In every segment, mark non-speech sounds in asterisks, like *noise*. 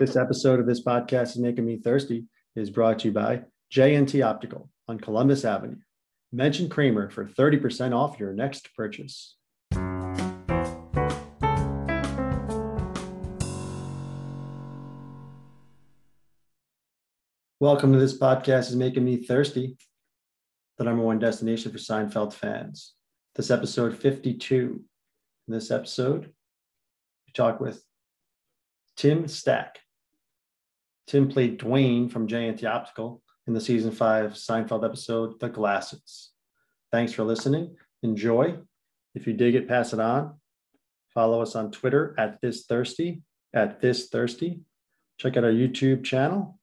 This episode of this podcast is making me thirsty is brought to you by JNT Optical on Columbus Avenue. Mention Kramer for 30% off your next purchase. Welcome to this podcast is making me thirsty, the number one destination for Seinfeld fans. This episode 52. In this episode, we talk with Tim Stack. Tim played Dwayne from JNT Optical in the season five Seinfeld episode, The Glasses. Thanks for listening. Enjoy. If you dig it, pass it on. Follow us on Twitter at This Thirsty, at This Thirsty. Check out our YouTube channel.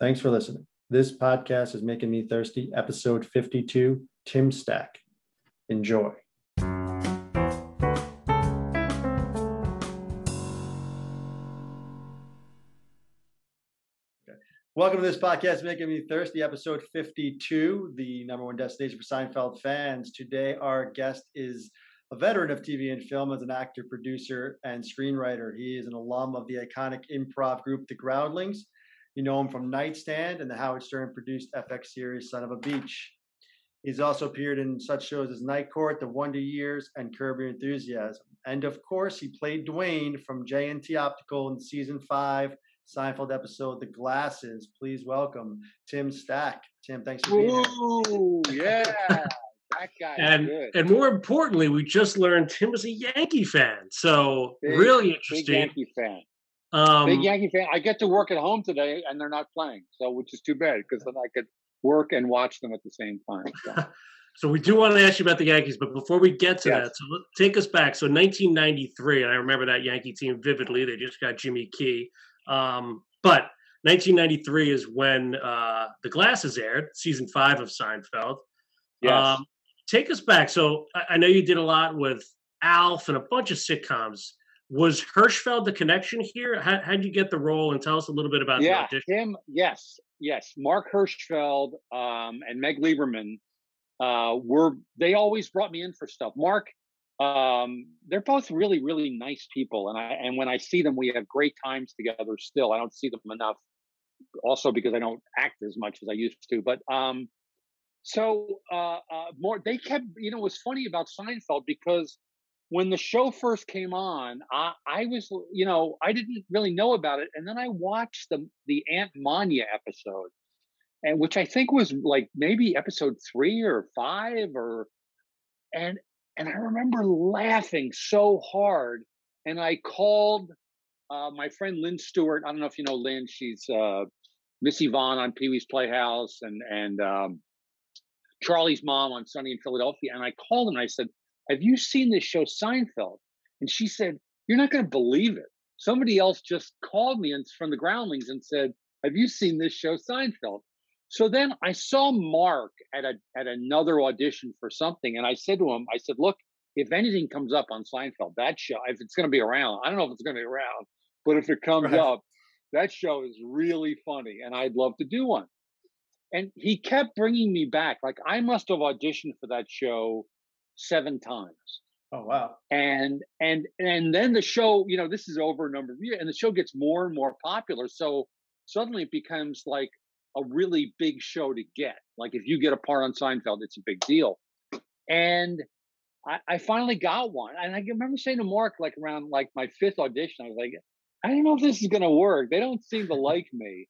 Thanks for listening. This podcast is making me thirsty. Episode 52, Tim Stack. Enjoy. Welcome to this podcast, Making Me Thirsty, episode 52, the number one destination for Seinfeld fans. Today, our guest is a veteran of TV and film as an actor, producer, and screenwriter. He is an alum of the iconic improv group, The Groundlings. You know him from Nightstand and the Howard Stern produced FX series, Son of a Beach. He's also appeared in such shows as Night Court, The Wonder Years, and Curb Your Enthusiasm. And of course, he played Dwayne from JNT Optical in season five Seinfeld episode, The Glasses. Please welcome Tim Stack. Tim, thanks for being Ooh, here. yeah. That guy and good. and more importantly, we just learned Tim was a Yankee fan. So Big- really Big interesting. Yankee fan. Um, Big Yankee fan. I get to work at home today, and they're not playing, so which is too bad because then I could work and watch them at the same time. So. *laughs* so we do want to ask you about the Yankees, but before we get to Yes. that, so take us back. So 1993, and I remember that Yankee team vividly. They just got Jimmy Key, um, but 1993 is when uh, The Glasses aired, season five of Seinfeld. Yes. Um, take us back. So I, I know you did a lot with Alf and a bunch of sitcoms. Was Hirschfeld the connection here? How, how'd you get the role? And tell us a little bit about the yeah, audition. him. Yes, yes. Mark Hirschfeld um, and Meg Lieberman uh, were. They always brought me in for stuff. Mark, um, they're both really, really nice people, and I and when I see them, we have great times together. Still, I don't see them enough. Also, because I don't act as much as I used to, but um, so uh, uh, more. They kept. You know, what's funny about Seinfeld because when the show first came on, I, I was, you know, I didn't really know about it, and then I watched the the Aunt Manya episode, and which I think was like maybe episode three or five, or and and I remember laughing so hard, and I called uh, my friend Lynn Stewart. I don't know if you know Lynn. She's uh, Miss Yvonne on Pee Wee's Playhouse, and and um, Charlie's mom on Sunny in Philadelphia. And I called and I said, have you seen this show Seinfeld? And she said, You're not going to believe it. Somebody else just called me and from the groundlings and said, Have you seen this show Seinfeld? So then I saw Mark at a at another audition for something, and I said to him, I said, Look, if anything comes up on Seinfeld, that show, if it's going to be around, I don't know if it's going to be around, but if it comes Right. up, that show is really funny, and I'd love to do one. And he kept bringing me back. Like I must have auditioned for that show seven times Oh, wow. and and and then the show you know this is over a number of years and the show gets more and more popular so suddenly it becomes like a really big show to get like if you get a part on seinfeld it's a big deal. And i, I finally got one and i remember saying to mark like around like my fifth audition i was like i don't know if this is going to work. They don't seem to *laughs* like me.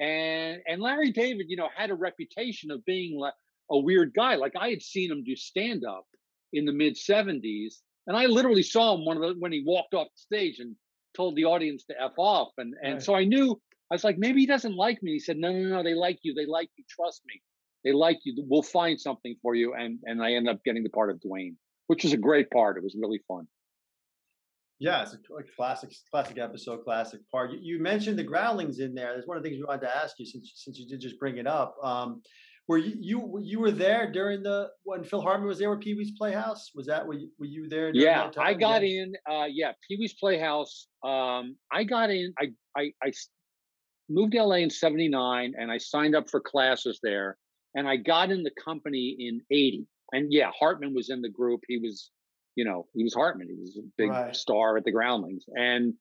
And and larry david you know had a reputation of being like a weird guy like i had seen him do stand up in the mid 70s and i literally saw him one of the, when he walked off the stage and told the audience to f off and and Right. so i knew i was like maybe he doesn't like me he said no no no they like you they like you trust me they like you we'll find something for you and and i ended up getting the part of dwayne which was a great part it was really fun Yeah, it's a like classic, classic episode, classic part. You, you mentioned the Groundlings in there. That's one of the things we wanted to ask you since since you did just bring it up. Um, were you you you were there during the when Phil Hartman was there with Pee Wee's Playhouse? Was that were you, were you there? yeah i got Yeah. in uh yeah pee-wee's playhouse um i got in i i i moved to la in 79 and i signed up for classes there and i got in the company in 80 and yeah hartman was in the group he was you know he was hartman he was a big Right. star at the groundlings and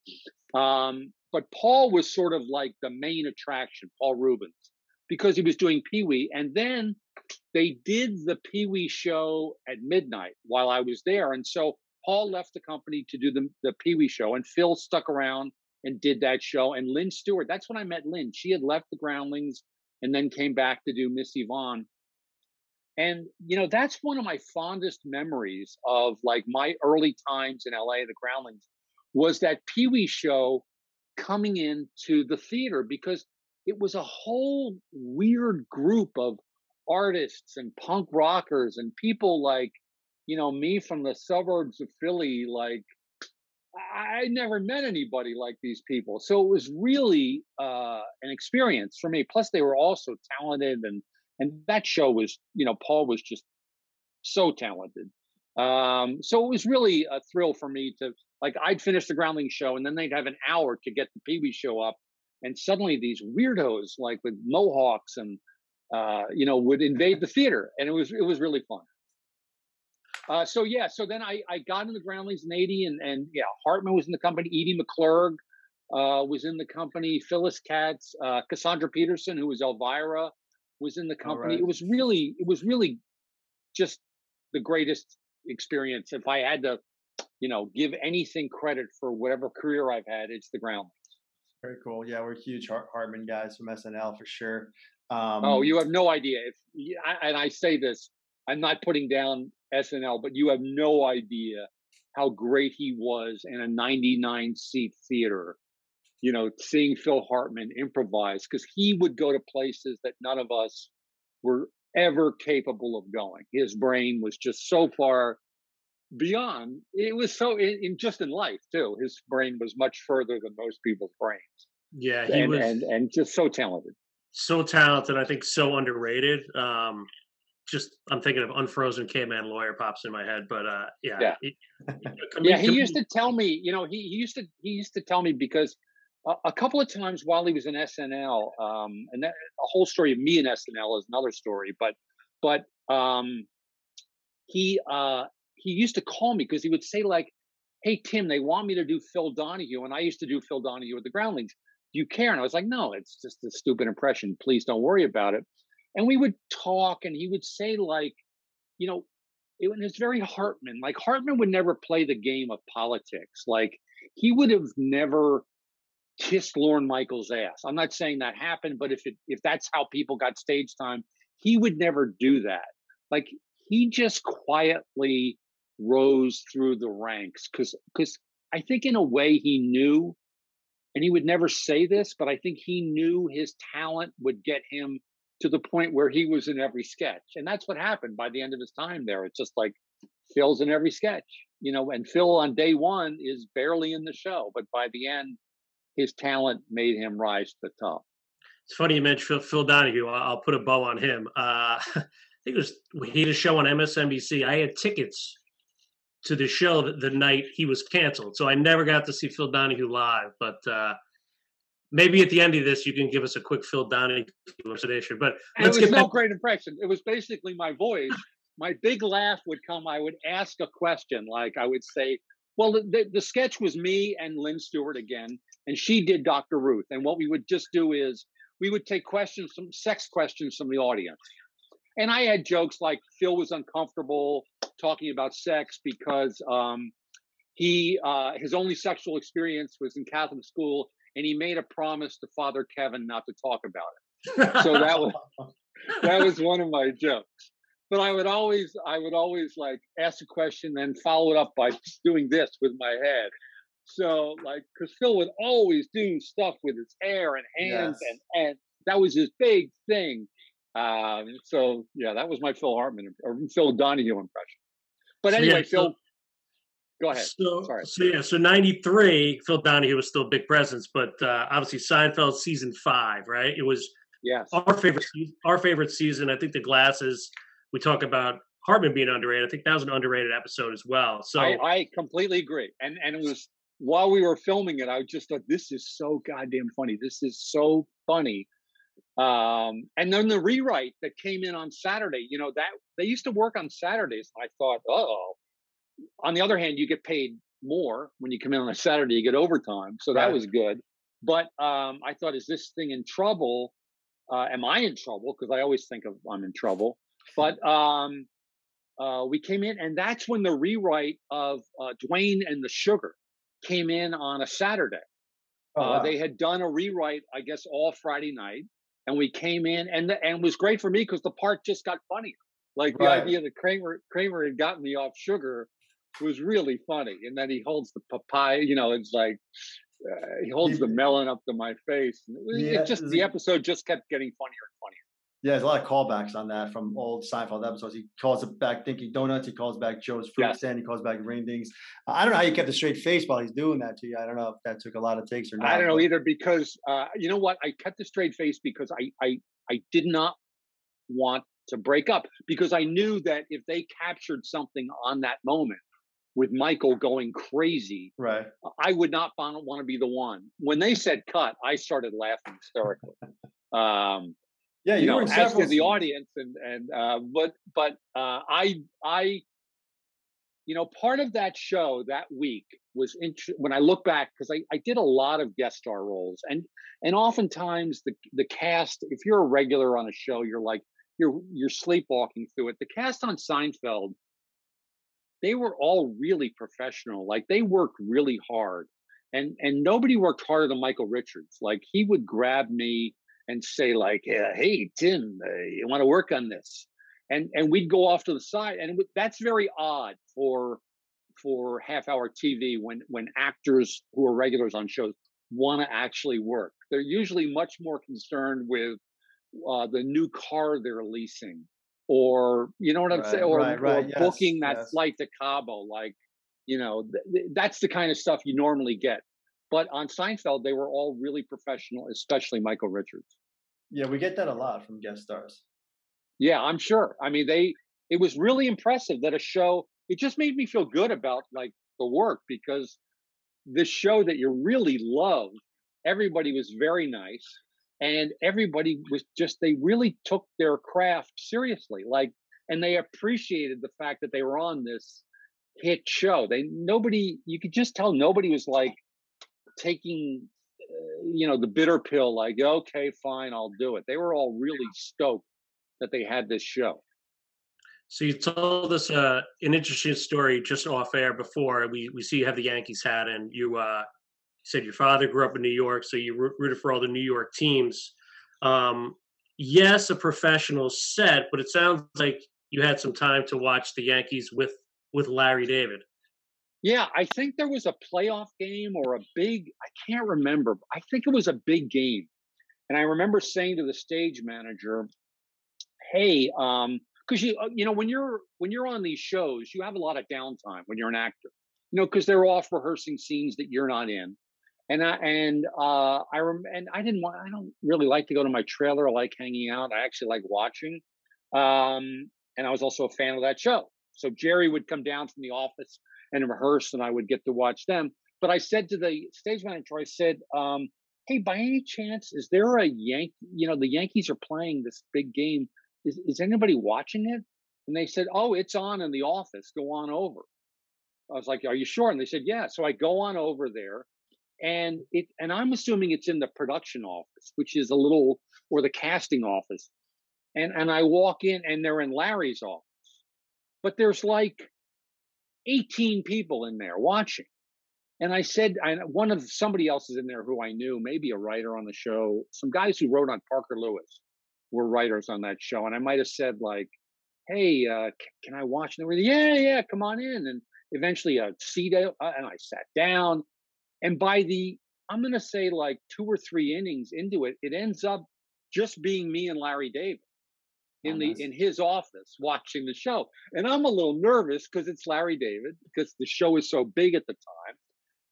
um but Paul was sort of like the main attraction, Paul Reubens, because he was doing Pee Wee. And then they did the Pee Wee show at midnight while I was there. And so Paul left the company to do the, the Pee Wee show, and Phil stuck around and did that show. And Lynn Stewart, that's when I met Lynn. She had left the Groundlings and then came back to do Miss Yvonne. And, you know, that's one of my fondest memories of like my early times in LA, the Groundlings, was that Pee Wee show coming into the theater because it was a whole weird group of artists and punk rockers and people like, you know, me from the suburbs of Philly, like I never met anybody like these people. So it was really uh, an experience for me. Plus, they were all so talented, and and that show was, you know, Paul was just so talented. Um, so it was really a thrill for me to like. I'd finish the Groundling show, and then they'd have an hour to get the Pee Wee show up, and suddenly these weirdos like with mohawks and uh, you know would invade the theater, and it was it was really fun. Uh, so yeah, so then I, I got in the Groundlings in '80, and and yeah, Hartman was in the company. Edie McClurg uh, was in the company. Phyllis Katz, uh, Cassandra Peterson, who was Elvira, was in the company. Right. It was really, it was really just the greatest experience. If I had to, you know, give anything credit for whatever career I've had, it's the Groundlings. Very cool. Yeah, we're huge Hartman guys from SNL for sure. Um, oh, you have no idea. If and I say this, I'm not putting down SNL, but you have no idea how great he was in a 99 seat theater. You know, seeing Phil Hartman improvise because he would go to places that none of us were ever capable of going. His brain was just so far beyond. It was so in, in just in life too. His brain was much further than most people's brains. Yeah, he and, was and and just so talented. So talented, I think so underrated. Um, just I'm thinking of unfrozen caveman lawyer pops in my head, but uh, yeah, yeah, he, *laughs* yeah. He used to tell me, you know, he, he used to he used to tell me because a, a couple of times while he was in SNL, um, and that, a whole story of me in SNL is another story, but but um, he uh, he used to call me because he would say like, "Hey Tim, they want me to do Phil Donahue," and I used to do Phil Donahue with the Groundlings. Do you care? And I was like, "No, it's just a stupid impression. Please don't worry about it." And we would talk and he would say like you know it, was very hartman like hartman would never play the game of politics like he would have never kissed lorne michaels ass. I'm not saying that happened but if it if that's how people got stage time he would never do that. Like he just quietly rose through the ranks because because i think in a way he knew and he would never say this but i think he knew his talent would get him to the point where he was in every sketch. And that's what happened by the end of his time there. It's just like Phil's in every sketch, you know, and Phil on day one is barely in the show, but by the end, his talent made him rise to the top. It's funny you mentioned Phil, Donahue. I'll put a bow on him. Uh, *laughs* I think it was he had a show on MSNBC. I had tickets to the show the, the night he was canceled, so I never got to see Phil Donahue live. But uh, maybe at the end of this you can give us a quick Phil Donahue elucidation. But let's it was no back. great impression. It was basically my voice. my big laugh would come. I would ask a question, like I would say, "Well, the, the, the sketch was me and Lynn Stewart again, and she did Dr. Ruth. And what we would just do is we would take questions, some sex questions from the audience." And I had jokes like Phil was uncomfortable talking about sex because um, he uh, his only sexual experience was in Catholic school and he made a promise to Father Kevin not to talk about it. So that was *laughs* that was one of my jokes. But I would always I would always like ask a question and follow it up by doing this with my head. So like because Phil would always do stuff with his hair and hands yes. and and that was his big thing. Um, so yeah, that was my Phil Hartman or Phil Donahue impression. But so anyway, yeah, Phil Go ahead. So, so yeah, so '93, Phil Donahue was still a big presence, but uh, obviously Seinfeld season five, right? It was yes. our favorite, our favorite season. I think the glasses. We talk about Hartman being underrated. I think that was an underrated episode as well. So I, I completely agree. And and it was while we were filming it, I just thought this is so goddamn funny. This is so funny. Um, and then the rewrite that came in on Saturday, you know, that they used to work on Saturdays. I thought, oh, on the other hand, you get paid more when you come in on a Saturday. You get overtime, so that right. was good. But um, I thought, is this thing in trouble? Uh, am I in trouble? Because I always think of I'm in trouble. But um, uh, we came in, and that's when the rewrite of uh, Dwayne and the Sugar came in on a Saturday. Oh, uh, wow. They had done a rewrite, I guess, all Friday night, and we came in, and the, and it was great for me because the part just got funnier. Like the idea that Kramer Kramer had gotten me off sugar was really funny, and then he holds the papaya. You know, it's like uh, he holds the melon up to my face. It, yeah, it just the episode just kept getting funnier and funnier. Yeah, there's a lot of callbacks on that from old Seinfeld episodes. He calls it back Dinky Donuts. He calls back Joe's Fruit yes. Stand. He calls back Ring I don't know how you kept a straight face while he's doing that to you. I don't know if that took a lot of takes or not. I don't know either because uh, you know what? I kept a straight face because I I I did not want to break up because I knew that if they captured something on that moment with Michael going crazy, right? I would not want to be the one. When they said cut, I started laughing hysterically. *laughs* um, yeah, you, you know, as to the audience, and and uh, but but uh, I I, you know, part of that show that week was int- when I look back because I, I did a lot of guest star roles, and and oftentimes the the cast, if you're a regular on a show, you're like you're you're sleepwalking through it. The cast on Seinfeld, they were all really professional. Like they worked really hard, and and nobody worked harder than Michael Richards. Like he would grab me and say like, "Hey, Tim, uh, you want to work on this?" And and we'd go off to the side, and that's very odd for for half hour TV when when actors who are regulars on shows want to actually work. They're usually much more concerned with uh, the new car they're leasing, or you know what I'm right, saying, or, right, right. or yes, booking that yes. flight to Cabo. Like, you know, th- that's the kind of stuff you normally get. But on Seinfeld, they were all really professional, especially Michael Richards. Yeah, we get that a lot from guest stars. Yeah, I'm sure. I mean, they it was really impressive that a show it just made me feel good about like the work because this show that you really love, everybody was very nice and everybody was just they really took their craft seriously. Like and they appreciated the fact that they were on this hit show. They nobody you could just tell nobody was like taking uh, you know the bitter pill like okay fine i'll do it they were all really stoked that they had this show so you told us uh, an interesting story just off air before we, we see you have the yankees hat and you uh, said your father grew up in new york so you rooted for all the new york teams um, yes a professional set but it sounds like you had some time to watch the yankees with with larry david yeah, I think there was a playoff game or a big, I can't remember. I think it was a big game. And I remember saying to the stage manager, "Hey, um because you uh, you know when you're when you're on these shows, you have a lot of downtime when you're an actor. You know, because they're off rehearsing scenes that you're not in. And I and uh I rem- and I didn't want I don't really like to go to my trailer. I like hanging out. I actually like watching. Um and I was also a fan of that show. So Jerry would come down from the office and rehearse, and I would get to watch them. But I said to the stage manager, I said, um, "Hey, by any chance, is there a Yankee? You know, the Yankees are playing this big game. Is is anybody watching it?" And they said, "Oh, it's on in the office. Go on over." I was like, "Are you sure?" And they said, "Yeah." So I go on over there, and it and I'm assuming it's in the production office, which is a little or the casting office. And and I walk in, and they're in Larry's office, but there's like 18 people in there watching. And I said, I, one of somebody else is in there who I knew, maybe a writer on the show. Some guys who wrote on Parker Lewis were writers on that show. And I might have said, like, hey, uh, can I watch? And they were, yeah, yeah, come on in. And eventually a seat, uh, and I sat down. And by the, I'm going to say like two or three innings into it, it ends up just being me and Larry David in the in his office watching the show and i'm a little nervous because it's larry david because the show is so big at the time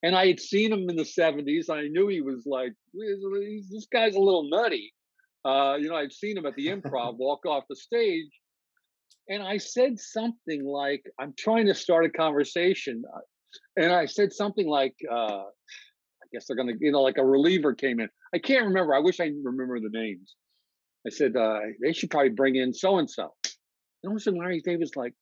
and i had seen him in the 70s i knew he was like this guy's a little nutty. Uh, you know i'd seen him at the improv *laughs* walk off the stage and i said something like i'm trying to start a conversation uh, and i said something like uh, i guess they're gonna you know like a reliever came in i can't remember i wish i remember the names I said, uh, they should probably bring in so and so. And all of a sudden, Larry David's like,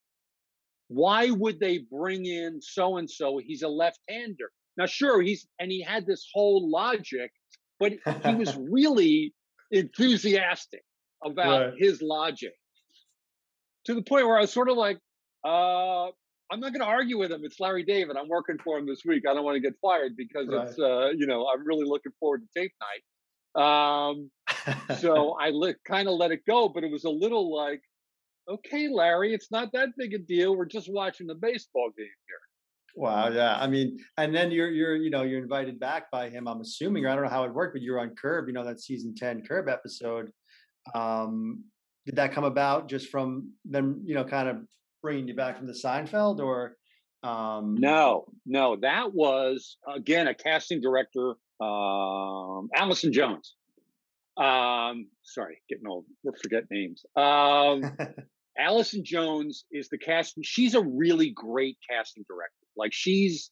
why would they bring in so and so? He's a left hander. Now, sure, he's, and he had this whole logic but he was *laughs* really enthusiastic about Right. his logic to the point where I was sort of like, uh, I'm not going to argue with him. It's Larry David. I'm working for him this week. I don't want to get fired because it's, uh, you know, I'm really looking forward to tape night. Um, so *laughs* I li- kind of let it go, but it was a little like, okay, Larry, it's not that big a deal. We're just watching the baseball game here. Wow, yeah. I mean, and then you're you're you know you're invited back by him. I'm assuming, or I don't know how it worked, but you were on Curb. You know that season ten Curb episode. Um, did that come about just from them? You know, kind of bringing you back from the Seinfeld, or um, No, no, that was again a casting director, um, Allison Jones. Um, sorry, getting old. We'll forget names. Um, *laughs* Allison Jones is the casting. She's a really great casting director. Like she's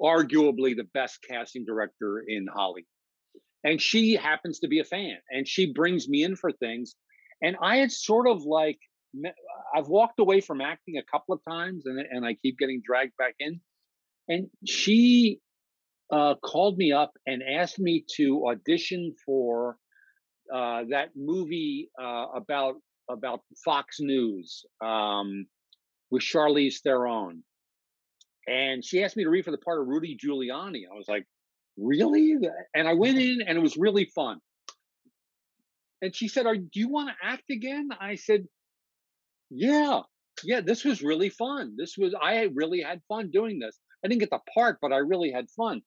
arguably the best casting director in Hollywood. And she happens to be a fan and she brings me in for things. And I had sort of like, I've walked away from acting a couple of times and, and I keep getting dragged back in. And she uh, called me up and asked me to audition for uh, that movie uh, about about Fox News um, with Charlize Theron, and she asked me to read for the part of Rudy Giuliani. I was like, "Really?" And I went *laughs* in, and it was really fun. And she said, "Are do you want to act again?" I said, "Yeah, yeah. This was really fun. This was I really had fun doing this. I didn't get the part, but I really had fun."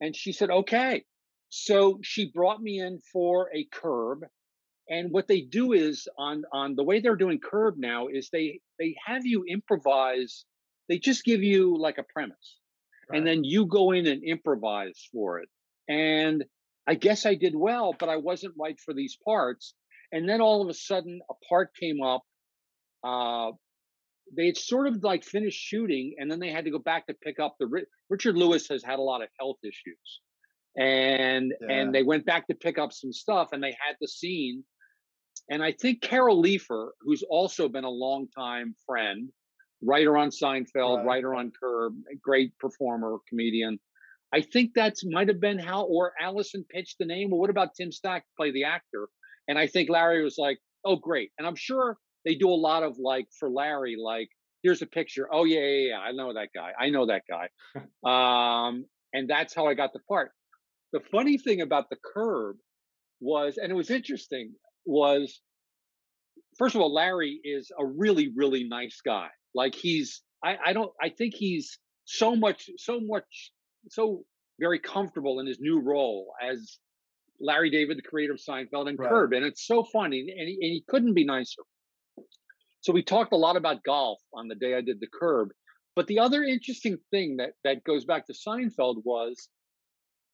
And she said, "Okay." So she brought me in for a curb and what they do is on on the way they're doing curb now is they they have you improvise they just give you like a premise and then you go in and improvise for it and i guess i did well but i wasn't right for these parts and then all of a sudden a part came up uh they had sort of like finished shooting and then they had to go back to pick up the richard lewis has had a lot of health issues and Yeah. and they went back to pick up some stuff and they had the scene and I think Carol Leifer, who's also been a longtime friend, writer on Seinfeld, Right, writer on Curb, great performer, comedian. I think that's might have been how, or Allison pitched the name. Well, what about Tim Stack to play the actor? And I think Larry was like, "Oh, great!" And I'm sure they do a lot of like for Larry, like, "Here's a picture. Oh yeah, yeah, yeah. I know that guy. I know that guy." *laughs* um, and that's how I got the part. The funny thing about the Curb was, and it was interesting, was first of all, Larry is a really, really nice guy. Like he's, I, I don't, I think he's so much, so much, so very comfortable in his new role as Larry David, the creator of Seinfeld and Right. Curb, and it's so funny, and he, and he couldn't be nicer. So we talked a lot about golf on the day I did the Curb, but the other interesting thing that that goes back to Seinfeld was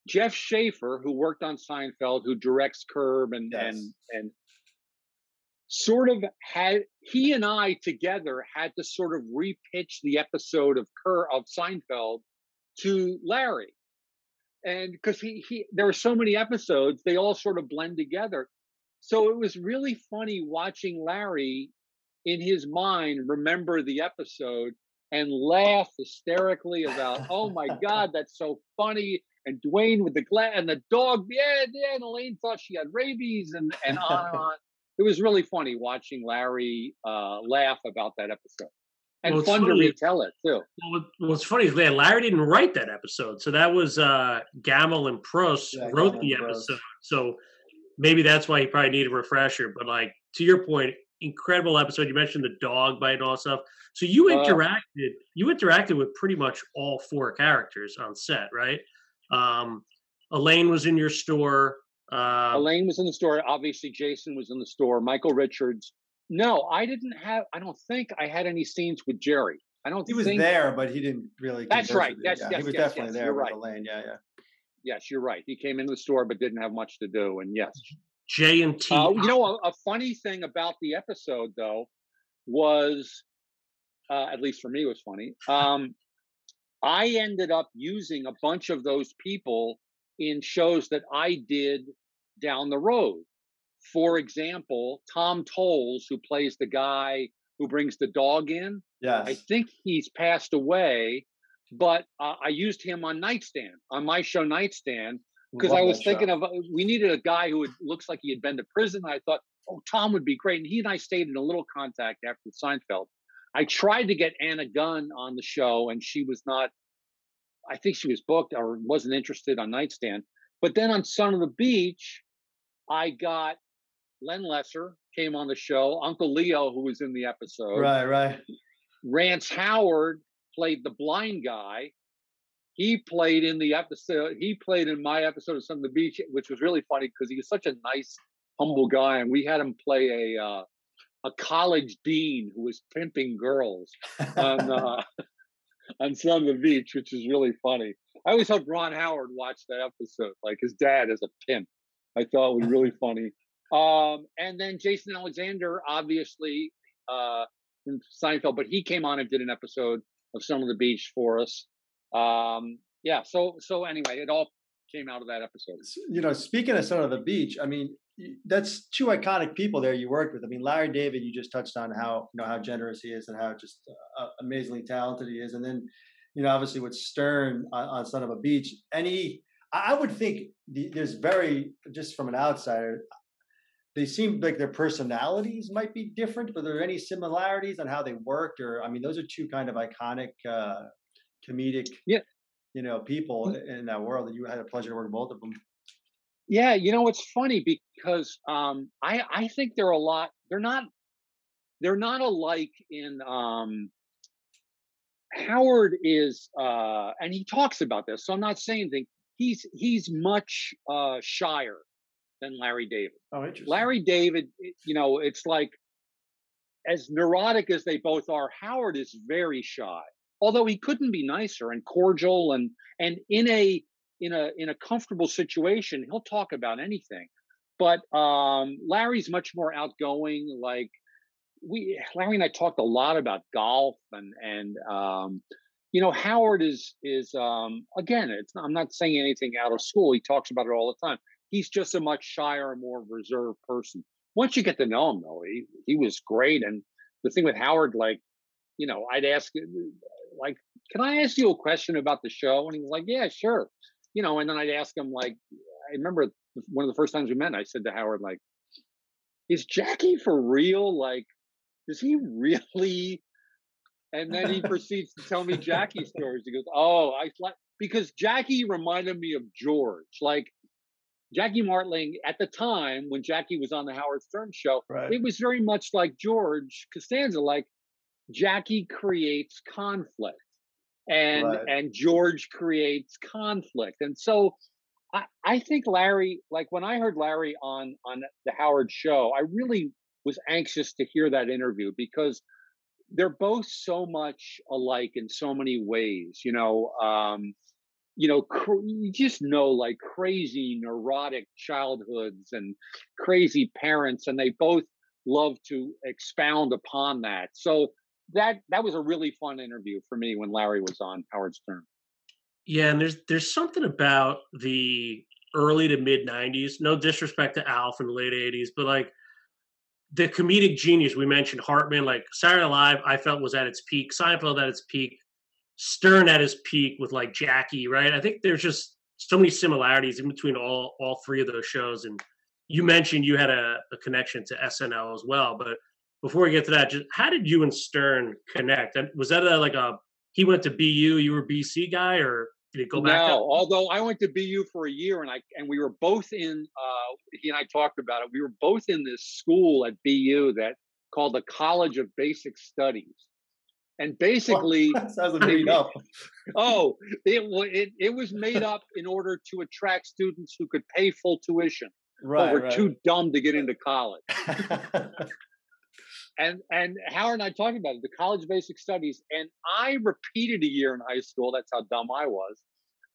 Jeff Schaffer, who worked on Seinfeld, who directs Curb and Yes. and and sort of had he and I together had to sort of repitch the episode of Cur of Seinfeld to Larry. And because he, he there were so many episodes, they all sort of blend together. So it was really funny watching Larry in his mind remember the episode and laugh hysterically about, oh my *laughs* God, that's so funny. And Dwayne with the glass and the dog, yeah, yeah, and Elaine thought she had rabies and, and on and *laughs* on. It was really funny watching Larry uh, laugh about that episode. And Well, fun to retell it too. Well, what's funny is that Larry didn't write that episode, so that was uh, Gammill and Pross Yeah, wrote Gammill the and Pross. episode. So maybe that's why he probably needed a refresher. But like to your point, incredible episode. You mentioned the dog bite and all stuff. So you Uh, interacted, you interacted with pretty much all four characters on set, right? Um, Elaine was in your store. Uh, Elaine was in the store. Obviously, Jason was in the store. Michael Richards. No, I didn't have. I don't think I had any scenes with Jerry. I don't think he was think. there, but he didn't really. That's right. with you. Yes, yeah, yes, he was yes, definitely yes, there with right. Elaine. Yeah, yeah. Yes, you're right. He came into the store but didn't have much to do. And yes, J and T. uh, you know, a, a funny thing about the episode though was, uh, at least for me, was funny. Um, I ended up using a bunch of those people in shows that I did down the road. For example, Tom Towles, who plays the guy who brings the dog in, Yes. I think he's passed away, but uh, I used him on Nightstand, on my show Nightstand, because I was thinking of uh, we needed a guy who looks like he had been to prison. I thought, oh, Tom would be great, and he and I stayed in a little contact after Seinfeld. I tried to get Anna Gunn on the show, and she was not. I think she was booked or wasn't interested on Nightstand. But then on Son of the Beach, I got Len Lesser came on the show, Uncle Leo, who was in the episode. Right, right. Rance Howard played the blind guy. He played in the episode. He played in my episode of of the Beach, which was really funny because he was such a nice, humble guy, and we had him play a uh, a college dean who was pimping girls on *laughs* uh, on of the Beach, which is really funny. I always hope Ron Howard watched that episode, like his dad as a pimp. I thought it was really *laughs* funny. Um, and then Jason Alexander, obviously, uh, from Seinfeld, but he came on and did an episode of Son of the Beach for us. Um, yeah. So so anyway, it all came out of that episode. You know, speaking of Son of the Beach, I mean, that's two iconic people there you worked with. I mean, Larry David, you just touched on how you know how generous he is and how just uh, amazingly talented he is, and then you know obviously with Stern on, on Son of a Beach, any I would think the, there's very just from an outsider, they seem like their personalities might be different, but there are there any similarities on how they worked? Or I mean, those are two kind of iconic uh, comedic, yeah. you know, people mm. in that world. That you had a pleasure to work with both of them. Yeah, you know, it's funny because um, I I think they're a lot. They're not. They're not alike in. Um, Howard is, uh, and he talks about this. So I'm not saying anything. He's he's much uh, shyer than Larry David. Oh, interesting. Larry David, you know, it's like as neurotic as they both are. Howard is very shy, although he couldn't be nicer and cordial and and in a in a in a comfortable situation, he'll talk about anything. But um, Larry's much more outgoing. Like we, Larry and I talked a lot about golf and and um, you know Howard is is um, again. It's I'm not saying anything out of school. He talks about it all the time. He's just a much shyer more reserved person. Once you get to know him, though, he he was great. And the thing with Howard, like you know, I'd ask like, "Can I ask you a question about the show?" And he was like, "Yeah, sure." you know, and then I'd ask him like, I remember one of the first times we met, I said to Howard like, "Is Jackie for real? Like, does he *laughs* really?" And then he *laughs* proceeds to tell me Jackie stories. He goes, "Oh, I like because Jackie reminded me of George, like." Jackie Martling at the time when Jackie was on the Howard Stern show, right. it was very much like George Costanza, like Jackie creates conflict and right. and George creates conflict. And so I, I think Larry, like when I heard Larry on on the Howard show, I really was anxious to hear that interview because they're both so much alike in so many ways. You know, um, you know, cr- you just know like crazy neurotic childhoods and crazy parents, and they both love to expound upon that. So that that was a really fun interview for me when Larry was on Howard Stern. Yeah, and there's there's something about the early to mid '90s. No disrespect to Alf in the late '80s, but like the comedic genius we mentioned, Hartman, like Saturday Night Live, I felt was at its peak. Seinfeld at its peak. Stern at his peak with like Jackie, right? I think there's just so many similarities in between all all three of those shows. And you mentioned you had a, a connection to SNL as well, but before we get to that, just how did you and Stern connect? And was that a, like a he went to BU, you were BC guy, or did it go back? No, although I went to BU for a year, and I and we were both in. Uh, he and I talked about it. We were both in this school at BU that called the College of Basic Studies, and basically *laughs* oh, sounds made up. *laughs* oh, it, it it was made up in order to attract students who could pay full tuition, right, but were right. too dumb to get into college *laughs* and and Howard and I talking about it, the college of basic studies, and I repeated a year in high school. That's how dumb I was,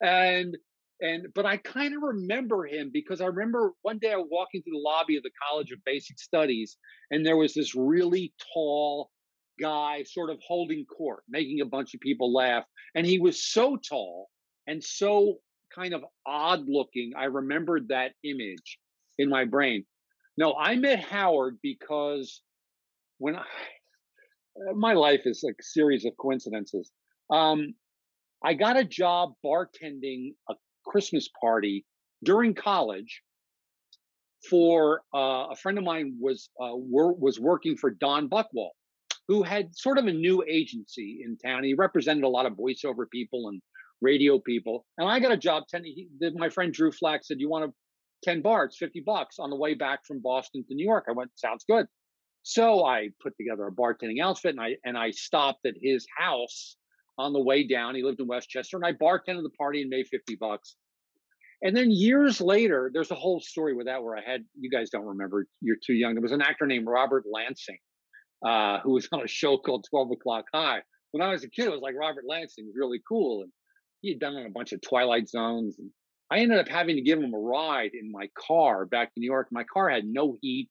and and but I kind of remember him because I remember one day I was walking through the lobby of the College of Basic Studies, and there was this really tall guy sort of holding court, making a bunch of people laugh, and he was so tall and so kind of odd looking. I remembered that image in my brain. No, I met Howard because when I, uh, my life is a series of coincidences. Um, I got a job bartending a Christmas party during college for uh, a friend of mine was uh, wor- was working for Don Buchwald, who had sort of a new agency in town. He represented a lot of voiceover people and radio people. And I got a job. Ten, he, my friend Drew Flack said, "You want to 10 bars, 50 bucks on the way back from Boston to New York. I went, sounds good. So I put together a bartending outfit and I and I stopped at his house on the way down. He lived in Westchester and I bartended the party and made 50 bucks. And then years later, there's a whole story with that where I had you guys don't remember, you're too young. There was an actor named Robert Lansing, uh, who was *laughs* on a show called 12 O'clock High. When I was a kid, it was like Robert Lansing was really cool. And he had done on a bunch of Twilight Zones and I ended up having to give him a ride in my car back to New York. My car had no heat.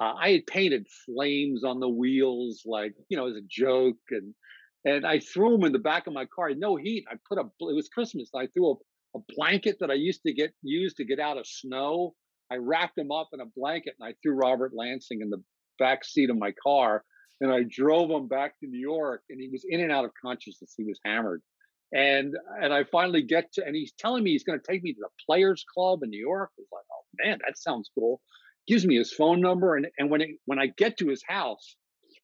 Uh, I had painted flames on the wheels, like you know, as a joke, and and I threw him in the back of my car. No heat. I put a. It was Christmas. I threw a, a blanket that I used to get used to get out of snow. I wrapped him up in a blanket and I threw Robert Lansing in the back seat of my car. And I drove him back to New York, and he was in and out of consciousness. He was hammered and and I finally get to, and he's telling me he's going to take me to the Players Club in New York. I was like, oh man, that sounds cool. Gives me his phone number, and and when it, when I get to his house,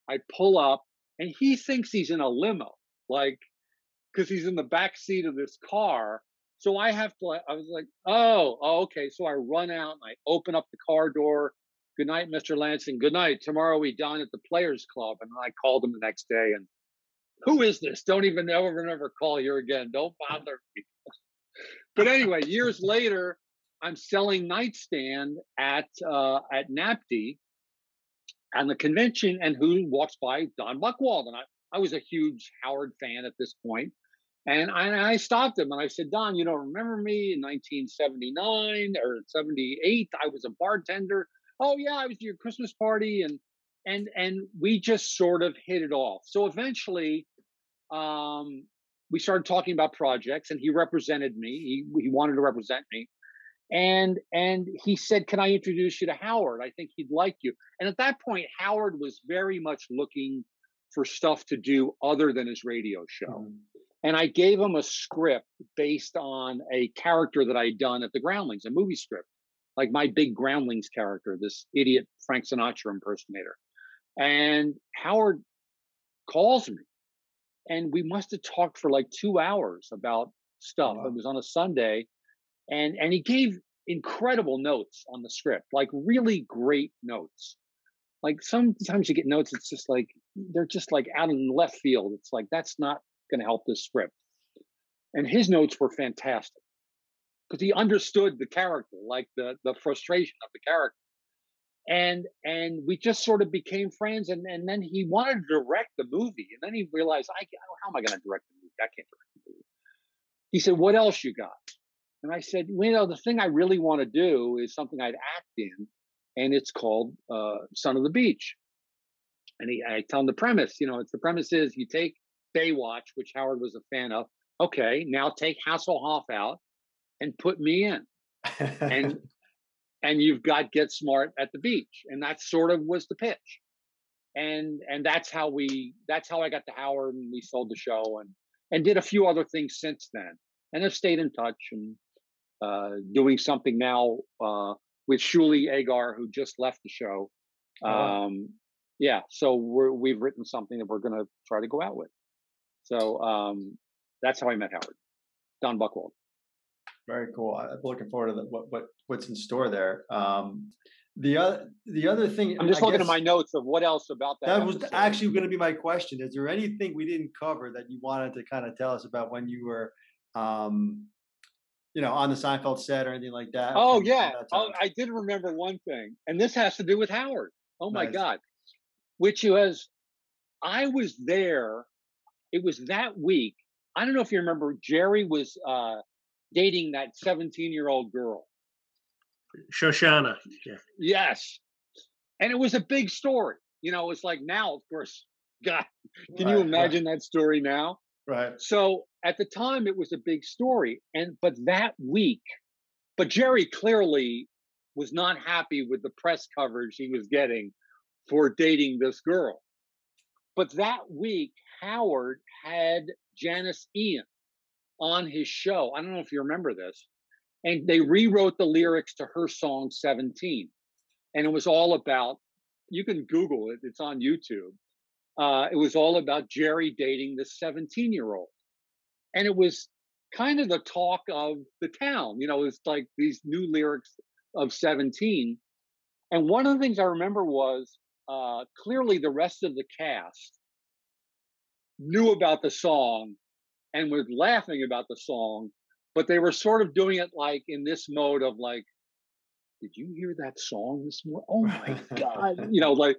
I pull up, and he thinks he's in a limo, like because he's in the back seat of this car. So I have to. I was like, oh, oh, okay. So I run out and I open up the car door. Good night, Mr. Lansing. Good night. Tomorrow we dine at the Players Club, and I called him the next day and who is this? Don't even ever, never call here again. Don't bother me. but anyway, years later, I'm selling nightstand at uh, at NATPE and the convention, and who walks by? Don Buchwald, and I, I was a huge Howard fan at this point. And I, and I stopped him and I said, Don, you don't remember me in 1979 or 78? I was a bartender. Oh yeah, I was at your Christmas party, and and and we just sort of hit it off. So eventually, um, we started talking about projects, and he represented me. He, he wanted to represent me, and and he said, "Can I introduce you to Howard? I think he'd like you." And at that point, Howard was very much looking for stuff to do other than his radio show. Mm-hmm. And I gave him a script based on a character that I'd done at the Groundlings, a movie script, like my big Groundlings character, this idiot Frank Sinatra impersonator. And Howard calls me and we must have talked for like two hours about stuff. Wow. It was on a Sunday, and and he gave incredible notes on the script, like really great notes. Like sometimes you get notes, it's just like they're just like out in left field. It's like that's not going to help this script. And his notes were fantastic because he understood the character, like the the frustration of the character and and we just sort of became friends and and then he wanted to direct the movie and then he realized i how am i going to direct the movie i can't direct the movie he said what else you got and i said well, you know the thing i really want to do is something i'd act in and it's called uh, son of the beach. And he, i tell him the premise you know it's the premise is you take baywatch which howard was a fan of okay now take hasselhoff out and put me in. And *laughs* and you've got Get Smart at the beach, and that sort of was the pitch, and and that's how we that's how I got to Howard, and we sold the show, and and did a few other things since then, and have stayed in touch and doing something now uh, with Shuli Egar, who just left the show. Oh, um, yeah, so we're, we've written something that we're going to try to go out with. So um, that's how I met Howard, Don Buchwald. Very cool. I'm looking forward to the, what what what's in store there. Um, the other the other thing I'm just I looking guess, at my notes of what else about that. That was actually going to be my question. Is there anything we didn't cover that you wanted to kind of tell us about when you were, um, you know, on the Seinfeld set or anything like that? Oh from, yeah, from oh, I did remember one thing, and this has to do with Howard. Oh my. God, which was, I was there. It was that week. I don't know if you remember. Jerry was uh, dating that 17 year old girl. Shoshana. Yeah. Yes. And it was a big story. You know, it's like now, of course, *laughs* God, can right, you imagine right. that story now? Right. So at the time, it was a big story. And, but that week, but Jerry clearly was not happy with the press coverage he was getting for dating this girl. But that week, Howard had Janis Ian on his show. I don't know if you remember this. and they rewrote the lyrics to her song 17 and it was all about you can google it it's on youtube uh, it was all about jerry dating the 17 year old and it was kind of the talk of the town you know it's like these new lyrics of 17 and one of the things i remember was uh, clearly the rest of the cast knew about the song and was laughing about the song but they were sort of doing it like in this mode of like did you hear that song this morning oh my *laughs* god you know like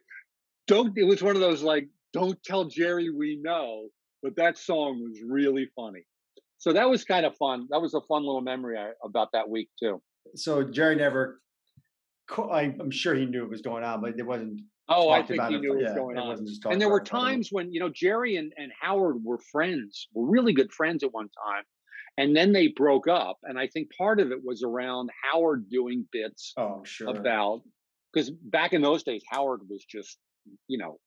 don't it was one of those like don't tell jerry we know but that song was really funny so that was kind of fun that was a fun little memory about that week too so jerry never i'm sure he knew what was going on but it wasn't Oh, I think he knew what was yeah, going on. And there were times when, you know, Jerry and, and Howard were friends, were really good friends at one time. And then they broke up. And I think part of it was around Howard doing bits oh, sure. about, because back in those days, Howard was just, you know,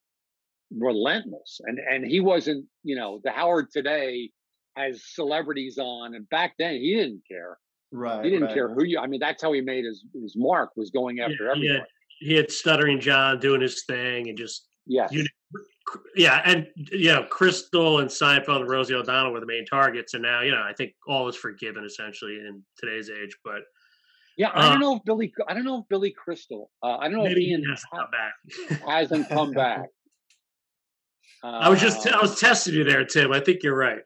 relentless. And, and he wasn't, you know, the Howard today has celebrities on. And back then he didn't care. Right. He didn't right. care who you, I mean, that's how he made his, his mark was going after yeah, everyone. He had Stuttering John doing his thing and just, yeah. You, yeah, and you know, Crystal and Seinfeld and Rosie O'Donnell were the main targets, and now you know, I think all is forgiven essentially in today's age. But yeah, I don't uh know if Billy, I don't know if Billy Crystal, uh, I don't know if Ian has come back. hasn't come *laughs* back. Uh, I was just, I was testing you there, Tim. I think you're right.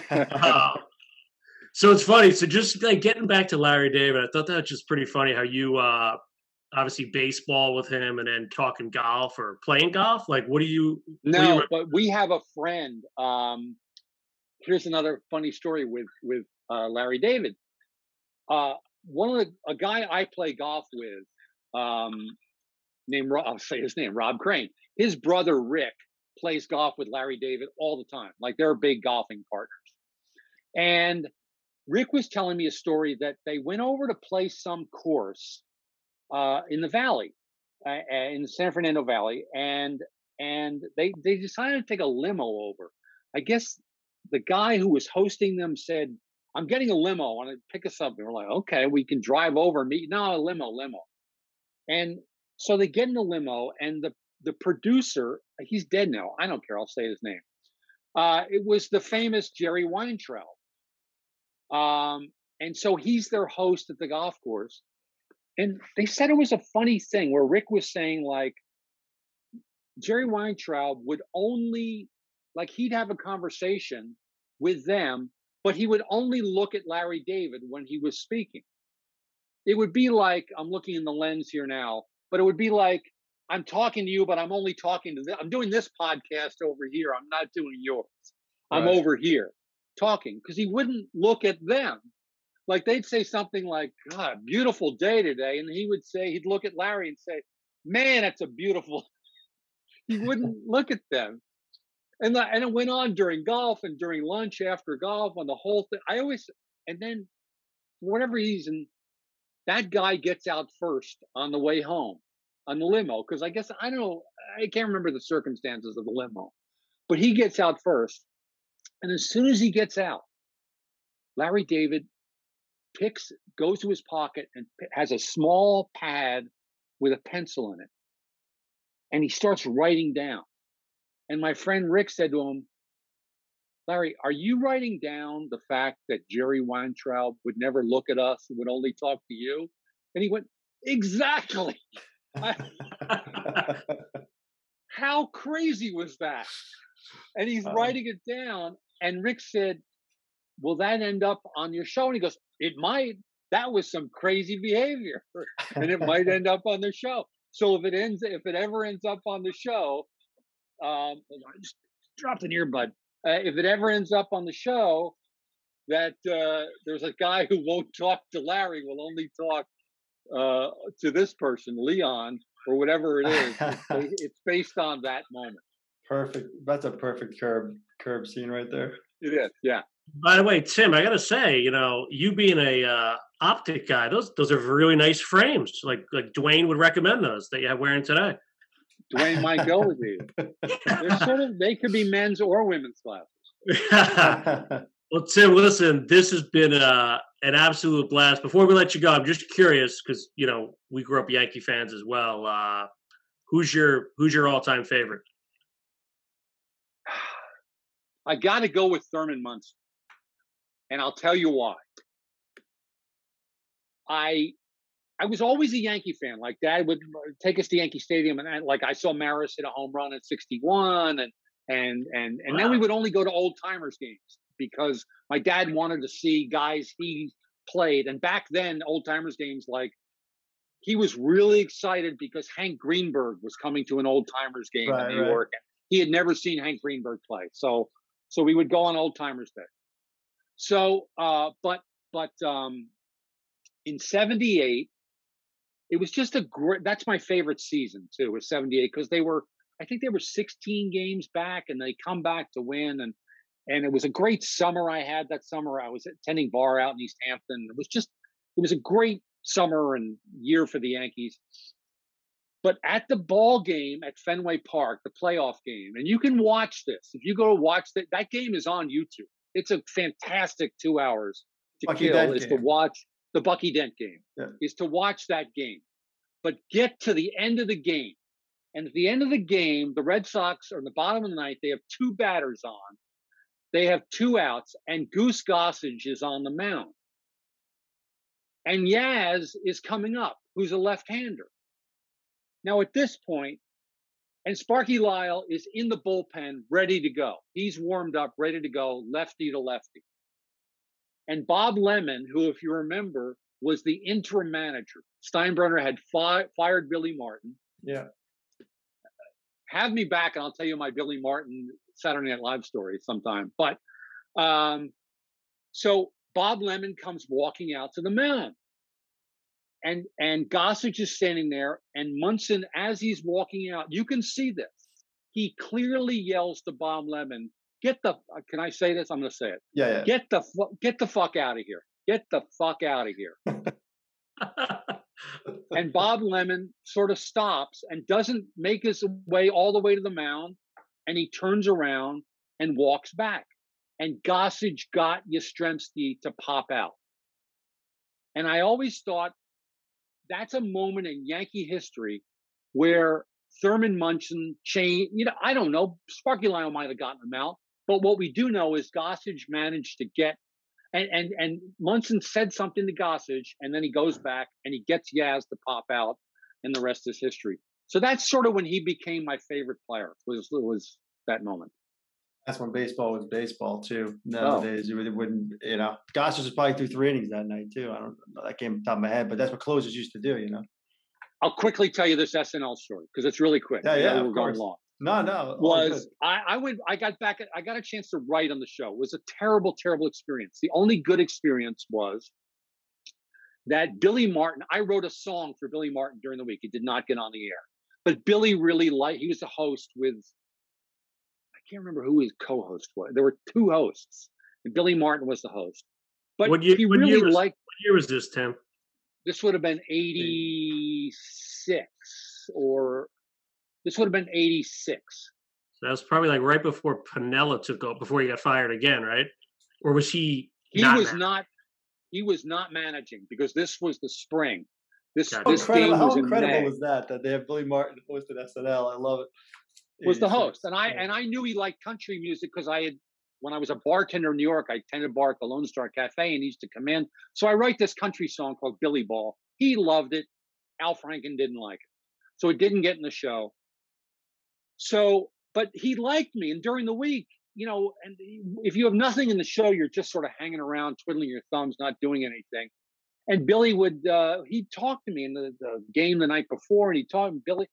uh, *laughs* so it's funny. So just like getting back to Larry David, I thought that was just pretty funny how you uh obviously baseball with him and then talking golf or playing golf? Like, what do you? No, you... but we have a friend. Um, here's another funny story with with uh, Larry David. Uh, one of the a guy I play golf with, um, named I'll say his name Rob Crane. His brother Rick plays golf with Larry David all the time. Like they're big golfing partners. And Rick was telling me a story that they went over to play some course uh, in the valley, uh, in the San Fernando Valley, and and they they decided to take a limo over. I guess the guy who was hosting them said, "I'm getting a limo. I want to pick us up." And we're like, "Okay, we can drive over, meet." No, a limo, limo. And so they get in the limo, and the the producer, he's dead now. I don't care. I'll say his name. Uh, it was the famous Jerry Weintraub. Um, and so he's their host at the golf course and they said it was a funny thing where Rick was saying like Jerry Weintraub would only like he'd have a conversation with them, but he would only look at Larry David when he was speaking. It would be like I'm looking in the lens here now, but it would be like I'm talking to you, but I'm only talking to this. I'm doing this podcast over here. I'm not doing yours. I'm over here talking because he wouldn't look at them like they'd say something like, God, beautiful day today. And he would say, he'd look at Larry and say, Man, it's a beautiful. *laughs* he wouldn't *laughs* look at them. And, the, and it went on during golf and during lunch after golf on the whole thing. I always, and then for whatever reason, that guy gets out first on the way home on the limo. Cause I guess, I don't know, I can't remember the circumstances of the limo, but he gets out first. And as soon as he gets out, Larry David picks, goes to his pocket and has a small pad with a pencil in it. And he starts writing down. And my friend Rick said to him, Larry, are you writing down the fact that Jerry Weintraub would never look at us and would only talk to you? And he went, Exactly. *laughs* *laughs* How crazy was that? And he's uh, writing it down. And Rick said, Will that end up on your show? And he goes, it might that was some crazy behavior *laughs* and it might end up on the show so if it ends if it ever ends up on the show um I just dropped an earbud uh, if it ever ends up on the show that uh there's a guy who won't talk to larry will only talk uh to this person leon or whatever it is it's, *laughs* it's based on that moment perfect that's a perfect curb curb scene right there it is yeah by the way, Tim, I gotta say, you know, you being a uh, optic guy, those those are really nice frames. Like like Dwayne would recommend those that you have wearing today. Dwayne might go with you. *laughs* They're sort of they could be men's or women's glasses. *laughs* Well, Tim, listen, this has been a, an absolute blast. Before we let you go, I'm just curious because you know we grew up Yankee fans as well. Uh, who's your who's your all time favorite? I got to go with Thurman Munson, and I'll tell you why. I I was always a Yankee fan. Like Dad would take us to Yankee Stadium, and I, like I saw Maris hit a home run at '61, and and and and wow. then we would only go to old timers games because my dad wanted to see guys he played. And back then, old timers games like he was really excited because Hank Greenberg was coming to an old timers game right, in New right. York. He had never seen Hank Greenberg play, so so we would go on old timers day. So, uh, but but um, in '78, it was just a great. That's my favorite season too. Was '78 because they were I think they were 16 games back and they come back to win. And and it was a great summer I had that summer. I was attending bar out in East Hampton. It was just it was a great summer and year for the Yankees. But at the ball game at Fenway Park, the playoff game, and you can watch this. If you go to watch that, that game is on YouTube. It's a fantastic two hours to Bucky kill. Dent is game. to watch the Bucky Dent game. Yeah. Is to watch that game. But get to the end of the game and at the end of the game, the Red Sox are in the bottom of the ninth. They have two batters on. They have two outs, and Goose Gossage is on the mound. And Yaz is coming up, who's a left hander. Now, at this point, and Sparky Lyle is in the bullpen, ready to go. He's warmed up, ready to go, lefty to lefty. And Bob Lemon, who, if you remember, was the interim manager. Steinbrenner had fi- fired Billy Martin. Yeah have me back and I'll tell you my Billy Martin Saturday Night Live story sometime. But um, so Bob Lemon comes walking out to the mound. And and Gossage is standing there, and Munson, as he's walking out, you can see this. He clearly yells to Bob Lemon, "Get the uh, can I say this? I'm going to say it. Yeah, yeah. Get the get the fuck out of here. Get the fuck out of here." *laughs* and Bob Lemon sort of stops and doesn't make his way all the way to the mound. And he turns around and walks back. And Gossage got Yastrzemski to pop out. And I always thought that's a moment in Yankee history where Thurman Munson changed, you know, I don't know, Sparky Lyle might have gotten him out. But what we do know is Gossage managed to get and and and Munson said something to Gossage, and then he goes back and he gets Yaz to pop out, and the rest is history. So that's sort of when he became my favorite player. Was was that moment? That's when baseball was baseball too. Oh. Nowadays, oh. you really wouldn't, you know. Gossage was probably threw three innings that night too. I don't know that came top of my head, but that's what closers used to do, you know. I'll quickly tell you this SNL story because it's really quick. Yeah, yeah, we're going long. No, no. Was I, I went I got back I got a chance to write on the show. It was a terrible, terrible experience. The only good experience was that Billy Martin, I wrote a song for Billy Martin during the week. It did not get on the air. But Billy really liked he was a host with I can't remember who his co-host was. There were two hosts, and Billy Martin was the host. But what year, he really year was, liked what year was this, Tim? This would have been 86 or this would have been 86. So that was probably like right before Piniella took over, before he got fired again, right? Or was he? He not was managing? not. He was not managing because this was the spring. This how this incredible, how incredible was that that they have Billy Martin hosted SNL? I love it. Was the host, and I and I knew he liked country music because I had when I was a bartender in New York, I tended bar at the Lone Star Cafe, and he used to come in. So I write this country song called Billy Ball. He loved it. Al Franken didn't like it, so it didn't get in the show. So, but he liked me. And during the week, you know, and if you have nothing in the show, you're just sort of hanging around, twiddling your thumbs, not doing anything. And Billy would, uh, he'd talk to me in the, the game the night before, and he talked Billy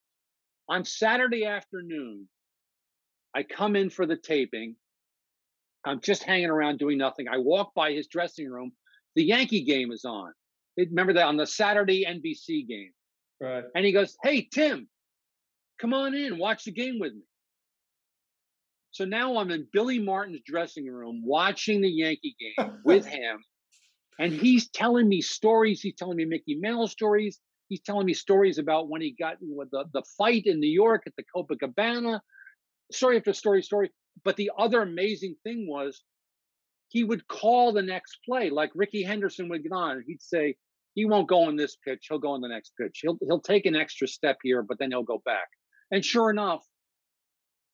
on Saturday afternoon. I come in for the taping. I'm just hanging around doing nothing. I walk by his dressing room. The Yankee game is on. Remember that on the Saturday NBC game. Right. And he goes, Hey, Tim, Come on in, watch the game with me. So now I'm in Billy Martin's dressing room watching the Yankee game with *laughs* him. And he's telling me stories. He's telling me Mickey Mantle stories. He's telling me stories about when he got the, the fight in New York at the Copacabana. Story after story, story. But the other amazing thing was he would call the next play. Like Rickey Henderson would get on, he'd say, he won't go on this pitch. He'll go on the next pitch. He'll he'll take an extra step here, but then he'll go back. And sure enough,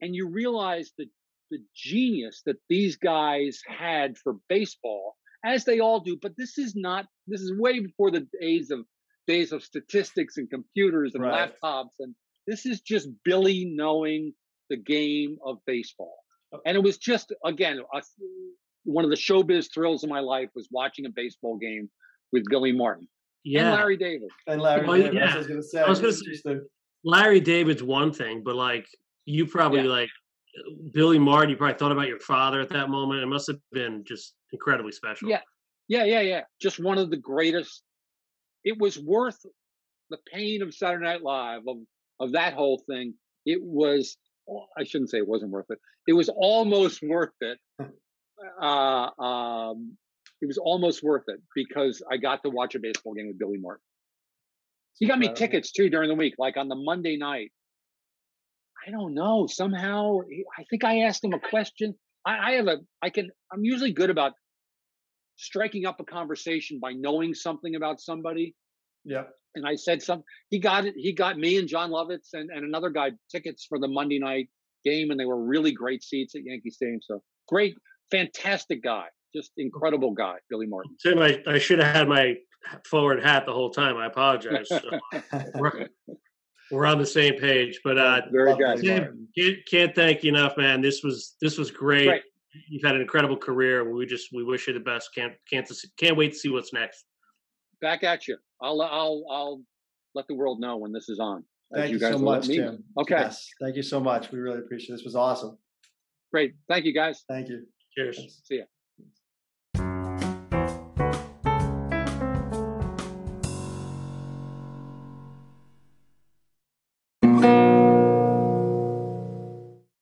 and you realize the the genius that these guys had for baseball, as they all do. But this is not. This is way before the days of days of statistics and computers and Right. laptops. And this is just Billy knowing the game of baseball. Uh, and it was just again a, one of the showbiz thrills of my life was watching a baseball game with Billy Martin and Larry David. And Larry Well, David, yeah. I was going to say. I was gonna say- Larry David's one thing, but like you probably Yeah. like Billy Martin. You probably thought about your father at that moment. It must have been just incredibly special. Yeah. Yeah, yeah, yeah. Just one of the greatest. It was worth the pain of Saturday Night Live of of that whole thing. It was. I shouldn't say it wasn't worth it. It was almost worth it. *laughs* Uh, um, it was almost worth it because I got to watch a baseball game with Billy Martin. He got me tickets too during the week, like on the Monday night. I don't know. Somehow, eh, I think I asked him a question. I, I have a. I can. I'm usually good about striking up a conversation by knowing something about somebody. Yeah. And I said some. He got it. He got me and Jon Lovitz and, and another guy tickets for the Monday night game, and they were really great seats at Yankee Stadium. So great, fantastic guy, just incredible guy, Billy Martin. Tim, I, I should have had my forward hat the whole time. I apologize. So *laughs* we're, we're on the same page, but uh, Very good. Tim, can't, can't thank you enough, man. This was this was great. Great. You've had an incredible career. We just we wish you the best. Can't can't can't wait to see what's next. Back at you. I'll I'll I'll let the world know when this is on. Thank you, guys so much. Tim. Okay, Yes, thank you so much. We really appreciate it. This was awesome. great. Thank you, guys. Thank you. Cheers. Thanks. See ya.